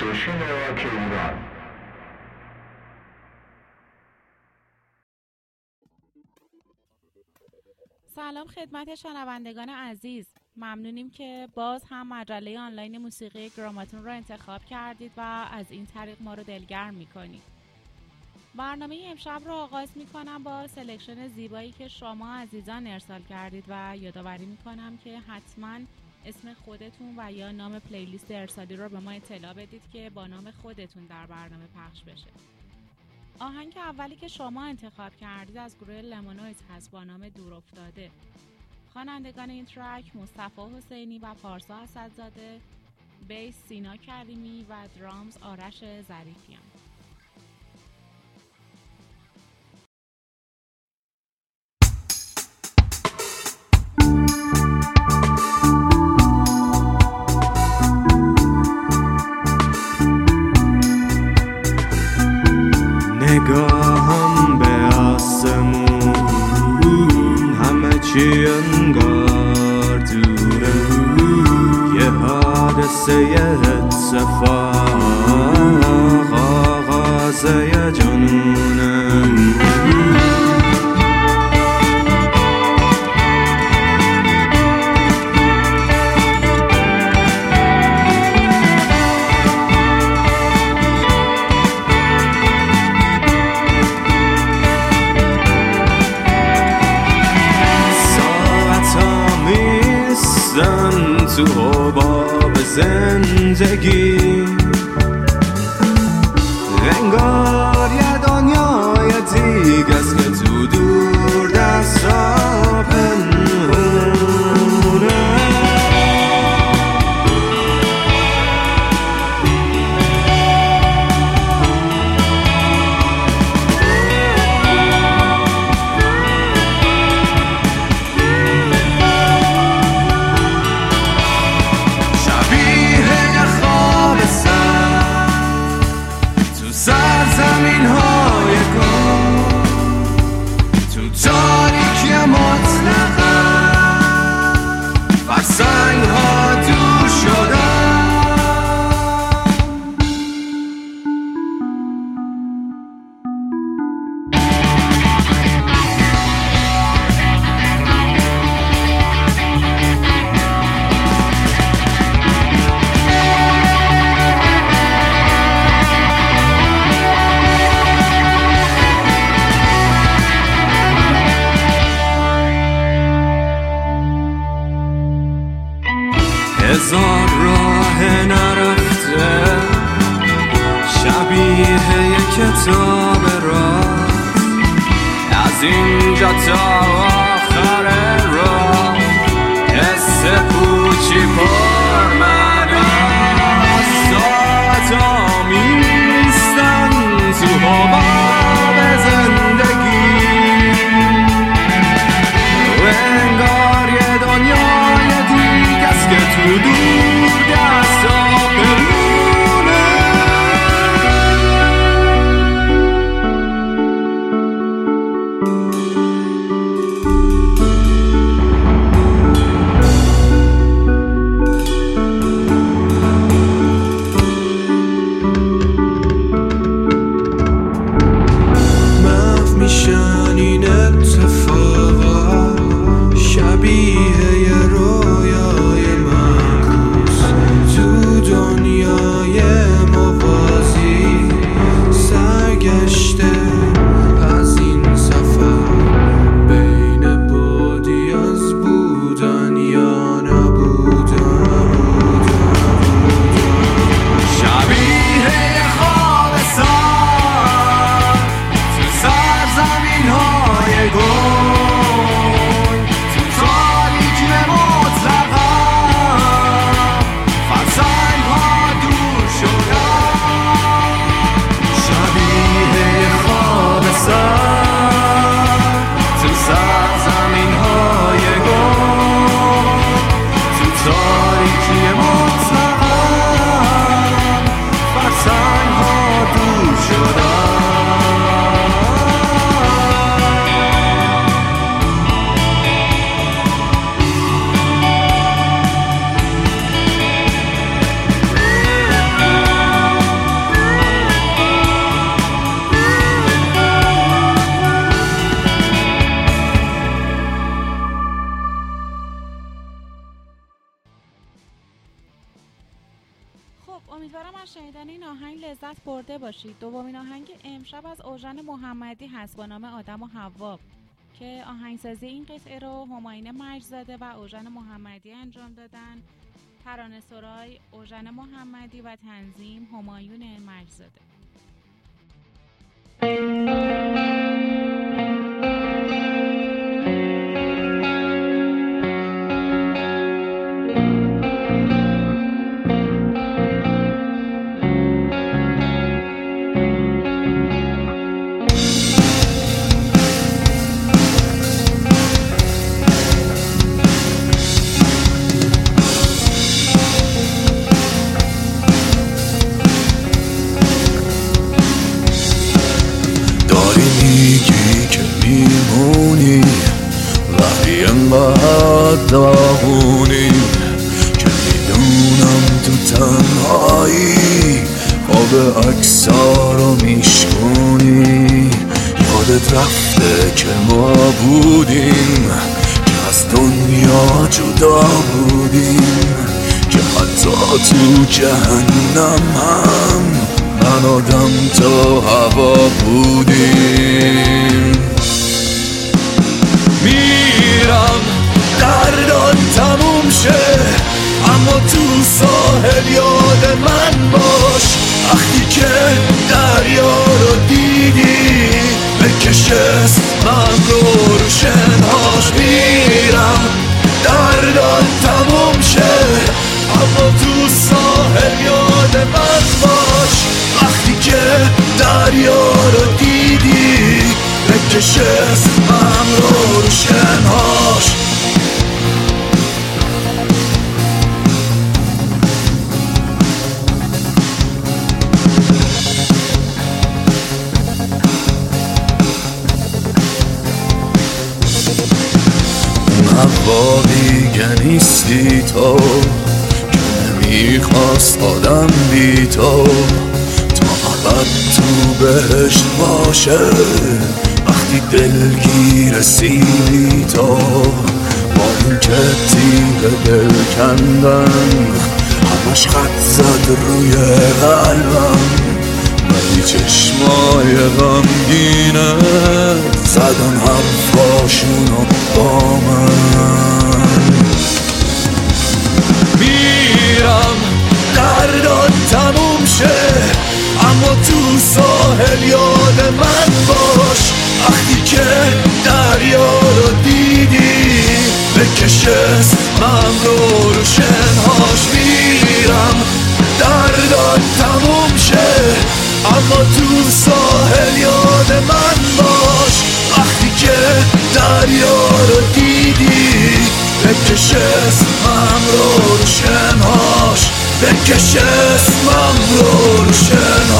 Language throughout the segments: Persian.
راک سلام خدمت شنوندگان عزیز. ممنونیم که باز هم مجله آنلاین موسیقی گراماتون رو انتخاب کردید و از این طریق ما رو دلگرم می‌کنید. برنامه امشب رو آغاز می‌کنم با selection زیبایی که شما عزیزان ارسال کردید و یادآوری می‌کنم که حتما اسم خودتون و یا نام پلیلیست ارسالی رو به ما اطلاع بدید که با نام خودتون در برنامه پخش بشه. آهنگ اولی که شما انتخاب کردید از گروه لمونویز هست با نام دور افتاده. خوانندگان این ترک مصطفی حسینی و پارسا اسدزاده بیس سینا کریمی و درامز آرش ظریفیان. سيارة سفاغ غاز يا جنون. door سرای اوژن محمدی و تنظیم همایون مجزاده ساحل یاد من باش. وقتی که دریا رو دیدی بکش اسمم رو رو شنهاش اون هوا دیگه نیستی تو. نمی‌خواست آدم بی تو تا ابد تو بهشت باشه. وقتی دلگیر سیبی تو با این که تیغ دل کندن همش خط زد روی قلبم ولی چشمای غمگینه زدن حرفاشونو با من. دردان تموم شه. اما تو ساحل یاد من باش. وقتی که دریا رو دیدی بکش اسمم رو رو شنهاش میرم دردان تموم شه. اما تو ساحل یاد من باش. وقتی که دریا رو دیدی بکش بکش اسمم رو رو شنهاش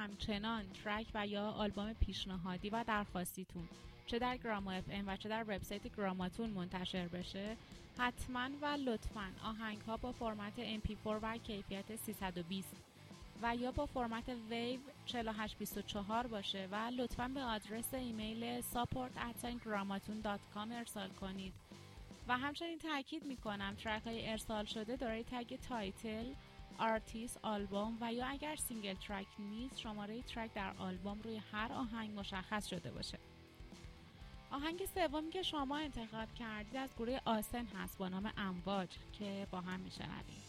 همچنان track و یا آلبوم پیشنهادی و درخواستیتون چه در گراما FM و چه در وبسایت گراماتون منتشر بشه حتما و لطفا آهنگ ها با فرمت MP4 و کیفیت 320 و یا با فرمت WAVE 4824 باشه و لطفا به آدرس ایمیل support@gramaton.com ارسال کنید. و همچنین تاکید می‌کنم track های ارسال شده دارای tag title آرتیست آلبوم و یا اگر single track نیست شماره track در آلبوم روی هر آهنگ مشخص شده باشه. آهنگ سومی که شما انتخاب کردید از گروه آسن هست با نام امواج که با هم میشنویم.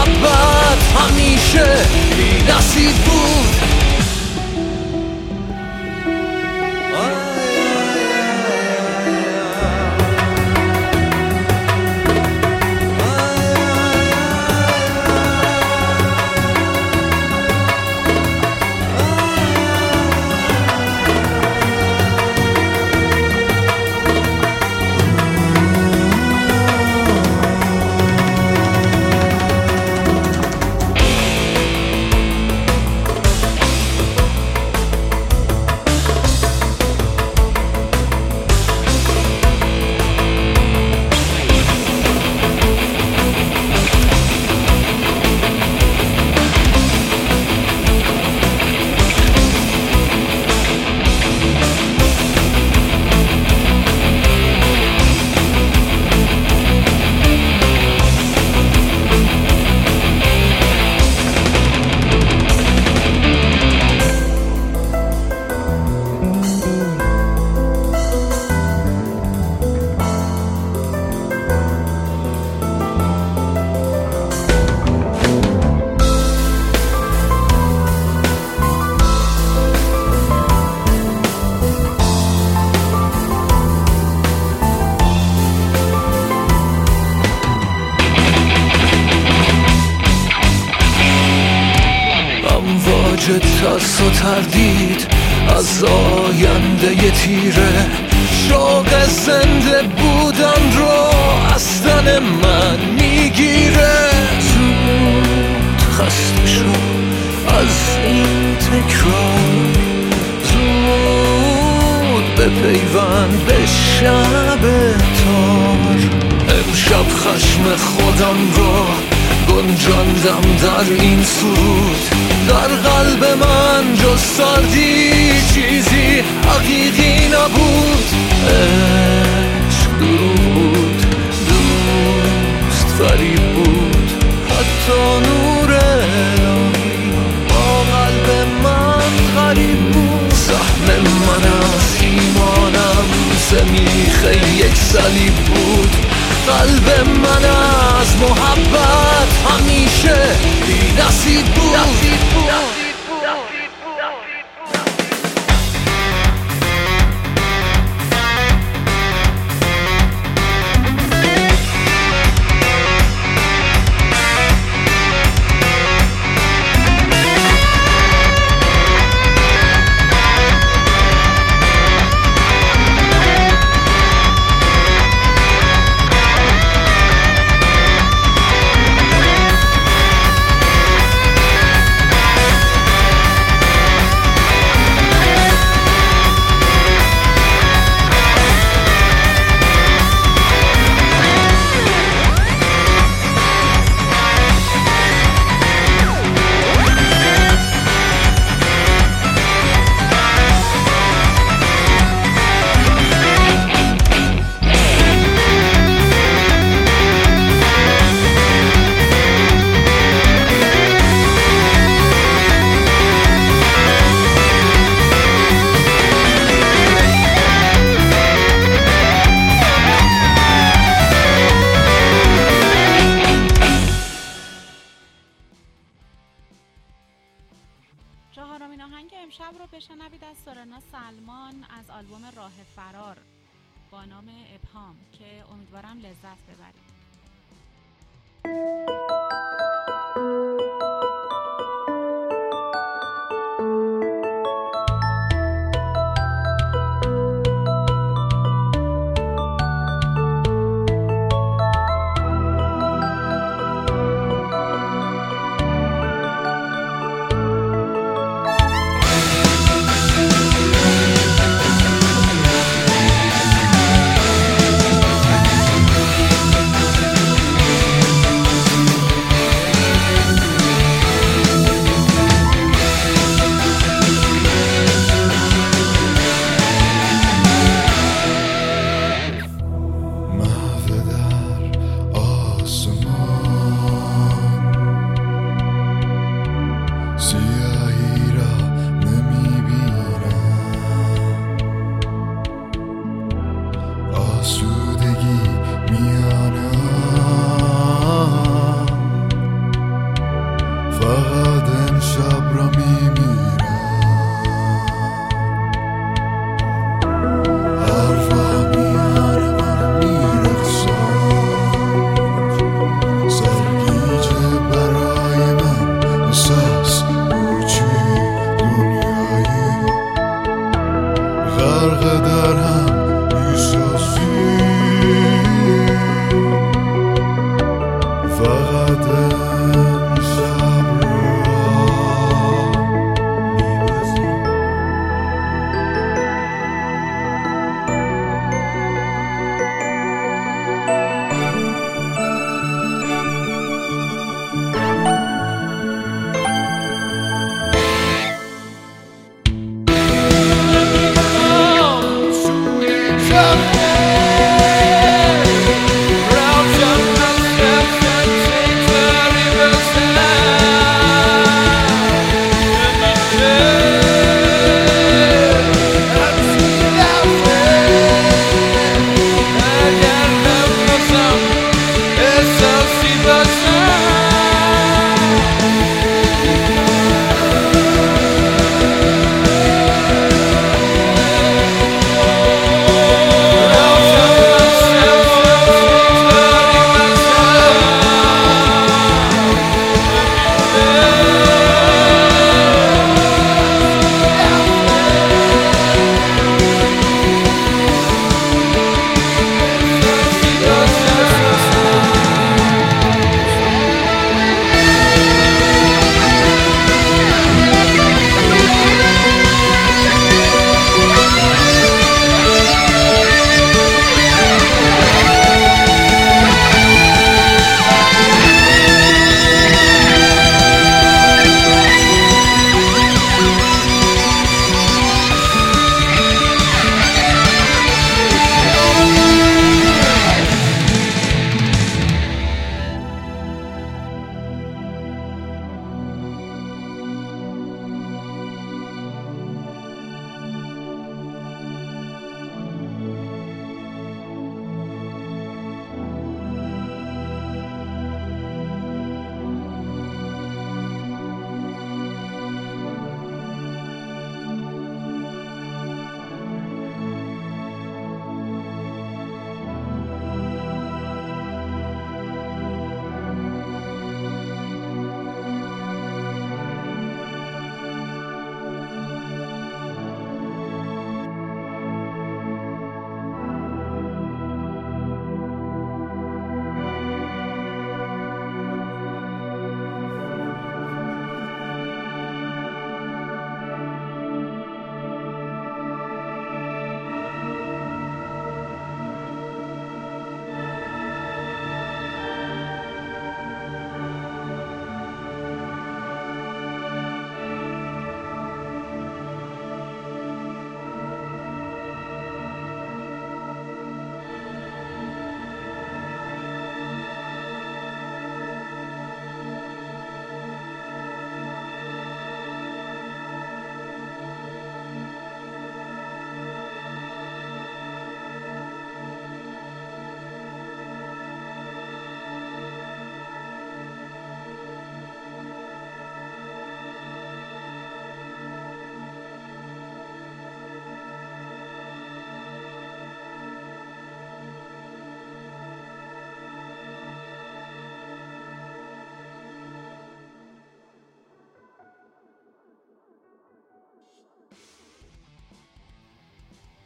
محبت همیشه بی نصیب بود. امواج ترس و تردید از آینده تیره. شوق زنده بودن رو از تن من می‌گیره. زود خسته شو از این تکرار. زود به پیوند به شب تار. امشب خشم خودم رو گنجاندم در این سرود. در قلب من جز سردی چیزی حقیقی نبود. عشق دروغ بود دوست فریب بود. حتی نور با قلب من غریب بود. سهم من از ایمانم زمیخه یک صلیب بود. قلب من از محبت همیشه بی نصیب بود.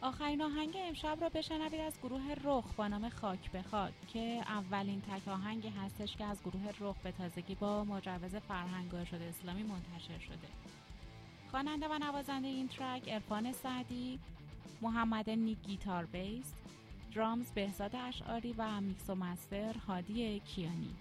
آخرین آهنگ امشب رو بشنوید از گروه رخ با نام خاک به خاک که اولین تک آهنگی هستش که از گروه رخ به تازگی با مجوز ارشاد فرهنگ اسلامی منتشر شده. خواننده و نوازنده این track عرفان سعدی محمد نیک گیتار bass drums بهزاد اشعاری و میکس و master هادی کیانی.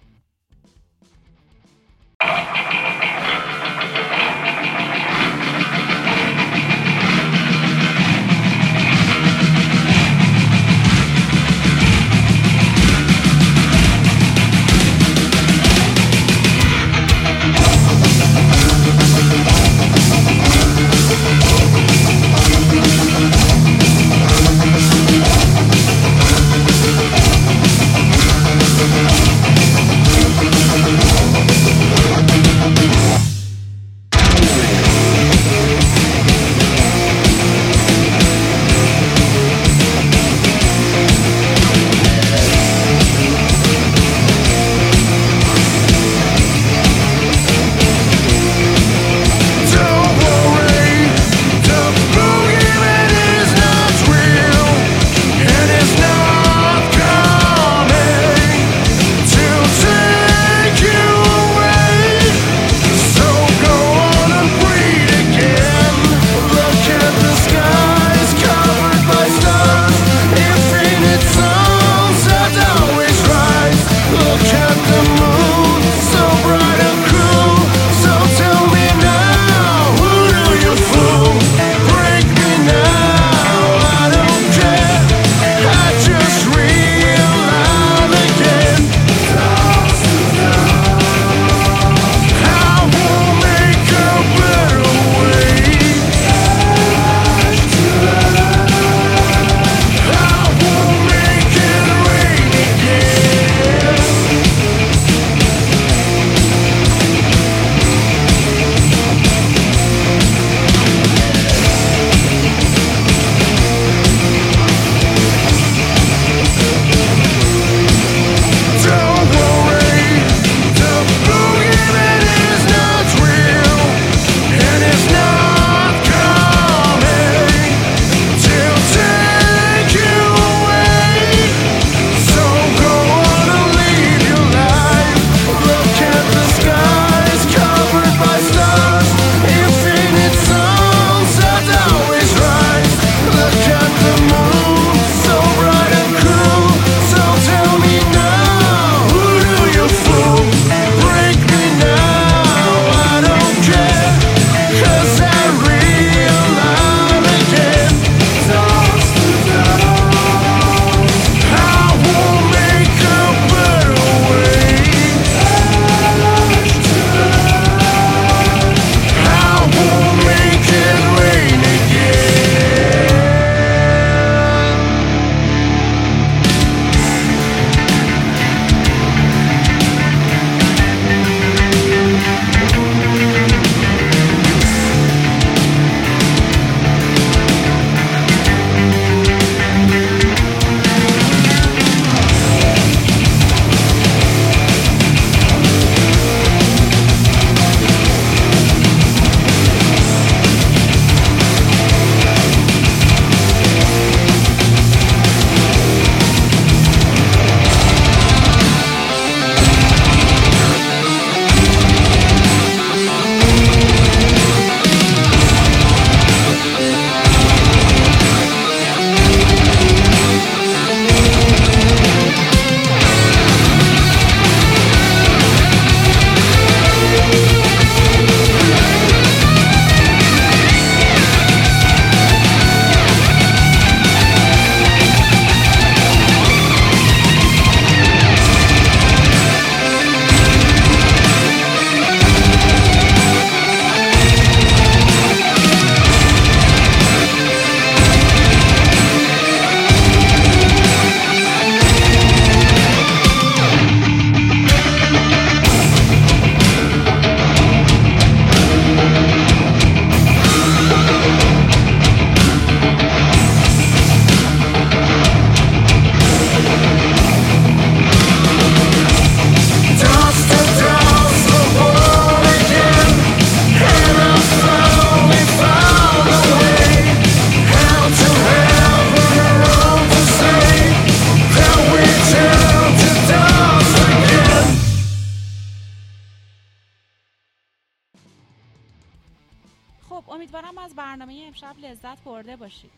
امیدوارم از برنامه امشب لذت برده باشید.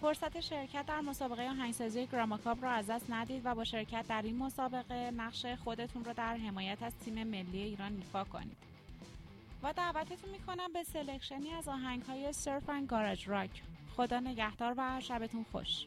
فرصت شرکت در مسابقه آهنگسازی گراماکاب را از دست ندید و با شرکت در این مسابقه نقش خودتون رو در حمایت از تیم ملی ایران ایفا کنید. و دعوتتون می‌کنم به سلکشنی از آهنگ های سرف و گاراج راک. خدا نگهدار و شبتون خوش.